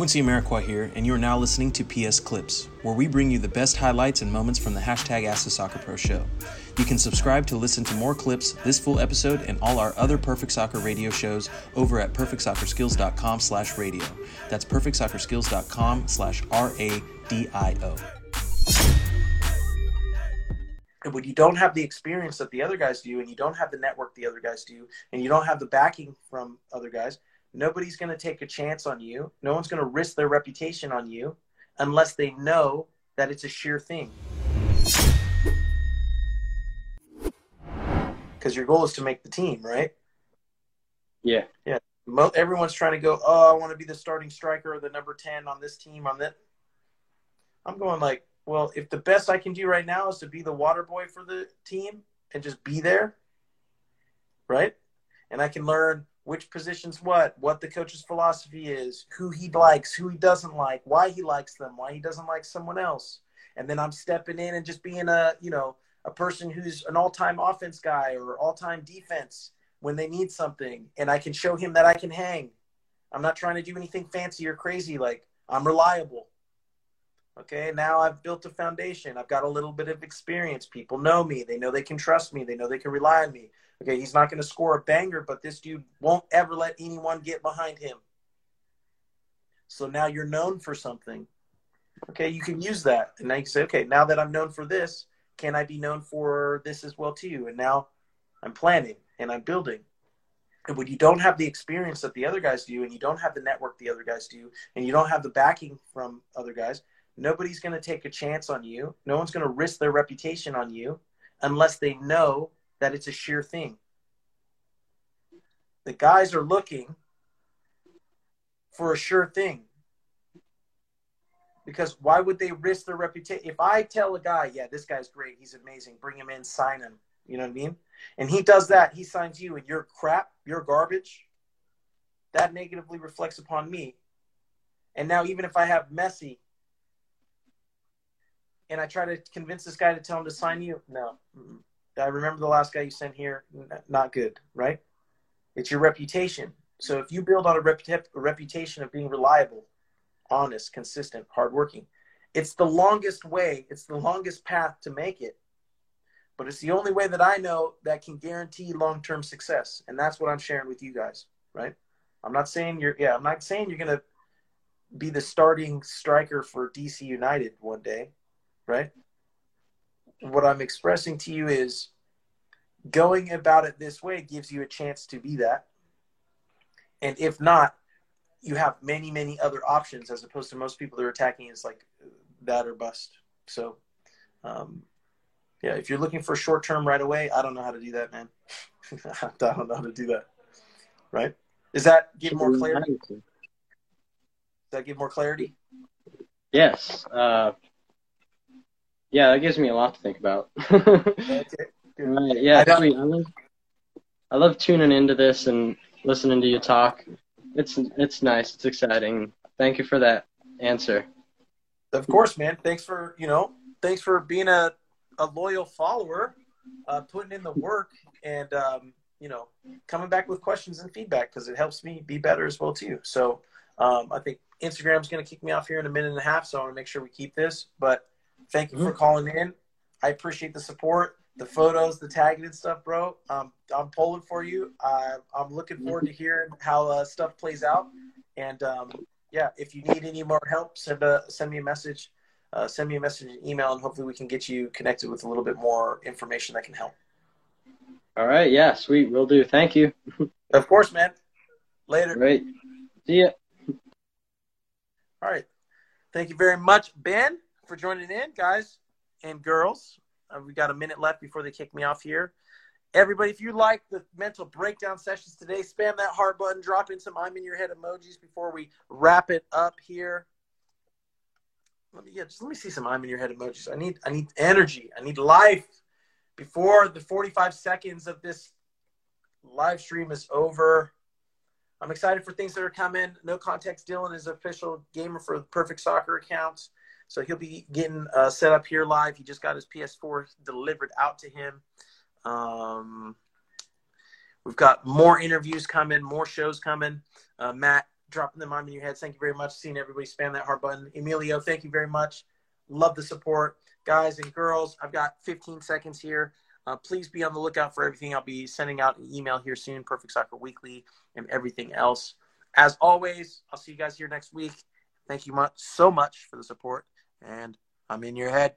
Quincy Amarikwa here, and you are now listening to PS Clips, where we bring you the best highlights and moments from the hashtag Ask the Soccer Pro show. You can subscribe to listen to more clips, this full episode, and all our other Perfect Soccer radio shows over at perfectsoccerskills.com slash radio. That's perfectsoccerskills.com slash R-A-D-I-O. And when you don't have the experience that the other guys do, and you don't have the network the other guys do, and you don't have the backing from other guys, nobody's going to take a chance on you. No one's going to risk their reputation on you unless they know that it's a sheer thing. Because your goal is to make the team, right? Yeah. Yeah. Mo- everyone's trying to go, oh, I want to be the starting striker or the number 10 on this team, on that. I'm going like, well, if the best I can do right now is to be the water boy for the team and just be there, right? And I can learn which position's what, what the coach's philosophy is, who he likes, who he doesn't like, why he likes them, why he doesn't like someone else. And then I'm stepping in and just being a, you know, a person who's an all-time offense guy or all-time defense when they need something and I can show him that I can hang. I'm not trying to do anything fancy or crazy like I'm reliable. Okay, now I've built a foundation. I've got a little bit of experience. People know me. They know they can trust me. They know they can rely on me. Okay, he's not going to score a banger, but this dude won't ever let anyone get behind him. So now you're known for something. Okay, you can use that. And now you can say, okay, now that I'm known for this, can I be known for this as well too? And now I'm planning and I'm building. And when you don't have the experience that the other guys do, and you don't have the network the other guys do, and you don't have the backing from other guys, nobody's going to take a chance on you. No one's going to risk their reputation on you unless they know that it's a sheer thing. The guys are looking for a sure thing. Because why would they risk their reputation? If I tell a guy, yeah, this guy's great, he's amazing, bring him in, sign him, you know what I mean? And he does that, he signs you, and you're crap, you're garbage, that negatively reflects upon me. And now, even if I have Messi and I try to convince this guy to tell him to sign you, no. I remember the last guy you sent here, not good, right? It's your reputation. So if you build on a, a reputation of being reliable, honest, consistent, hardworking, it's the longest way, it's the longest path to make it. But it's the only way that I know that can guarantee long term success. And that's what I'm sharing with you guys, right? I'm not saying you're, yeah, I'm not saying you're to be the starting striker for DC United one day, right? What I'm expressing to you is going about it this way gives you a chance to be that. And if not, you have many, many other options as opposed to most people that are attacking is like that or bust. So, um, yeah, if you're looking for short term right away, I don't know how to do that, man. I don't know how to do that. Right? Does that give more clarity? Does that give more clarity? Yes. Uh, yeah, that gives me a lot to think about. okay. Right. Yeah, I sweet. I love, I love tuning into this and listening to you talk. It's it's nice. It's exciting. Thank you for that answer. Of course, man. Thanks for you know. Thanks for being a a loyal follower, uh, putting in the work, and um, you know, coming back with questions and feedback because it helps me be better as well too. So um, I think Instagram's going to kick me off here in a minute and a half, so I want to make sure we keep this. But thank you mm-hmm. for calling in. I appreciate the support the photos, the tagging and stuff, bro. Um, I'm pulling for you. Uh, I'm looking forward to hearing how uh, stuff plays out. And um, yeah, if you need any more help, send a send me a message. Uh, send me a message, an email, and hopefully we can get you connected with a little bit more information that can help. All right. Yeah. Sweet. Will do. Thank you. of course, man. Later. Great. See ya. All right. Thank you very much, Ben, for joining in, guys and girls. Uh, we got a minute left before they kick me off here. Everybody, if you like the mental breakdown sessions today, spam that heart button, drop in some I'm in your head emojis before we wrap it up here. Let me yeah, just let me see some I'm in your head emojis. I need I need energy. I need life before the 45 seconds of this live stream is over. I'm excited for things that are coming. No context Dylan is official gamer for the Perfect Soccer accounts. So he'll be getting uh, set up here live. He just got his PS4 delivered out to him. Um, we've got more interviews coming, more shows coming. Uh, Matt dropping them on your heads. Thank you very much. Seeing everybody spam that heart button. Emilio, thank you very much. Love the support. Guys and girls, I've got 15 seconds here. Uh, please be on the lookout for everything. I'll be sending out an email here soon, Perfect Soccer Weekly, and everything else. As always, I'll see you guys here next week. Thank you much, so much for the support, and I'm in your head.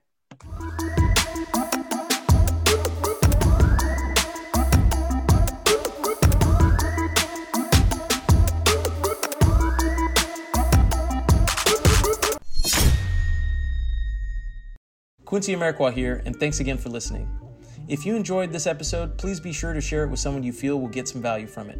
Quincy Amarikwa here, and thanks again for listening. If you enjoyed this episode, please be sure to share it with someone you feel will get some value from it.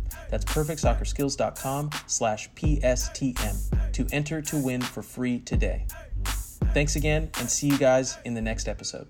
That's perfectsoccerskills.com slash PSTM to enter to win for free today. Thanks again, and see you guys in the next episode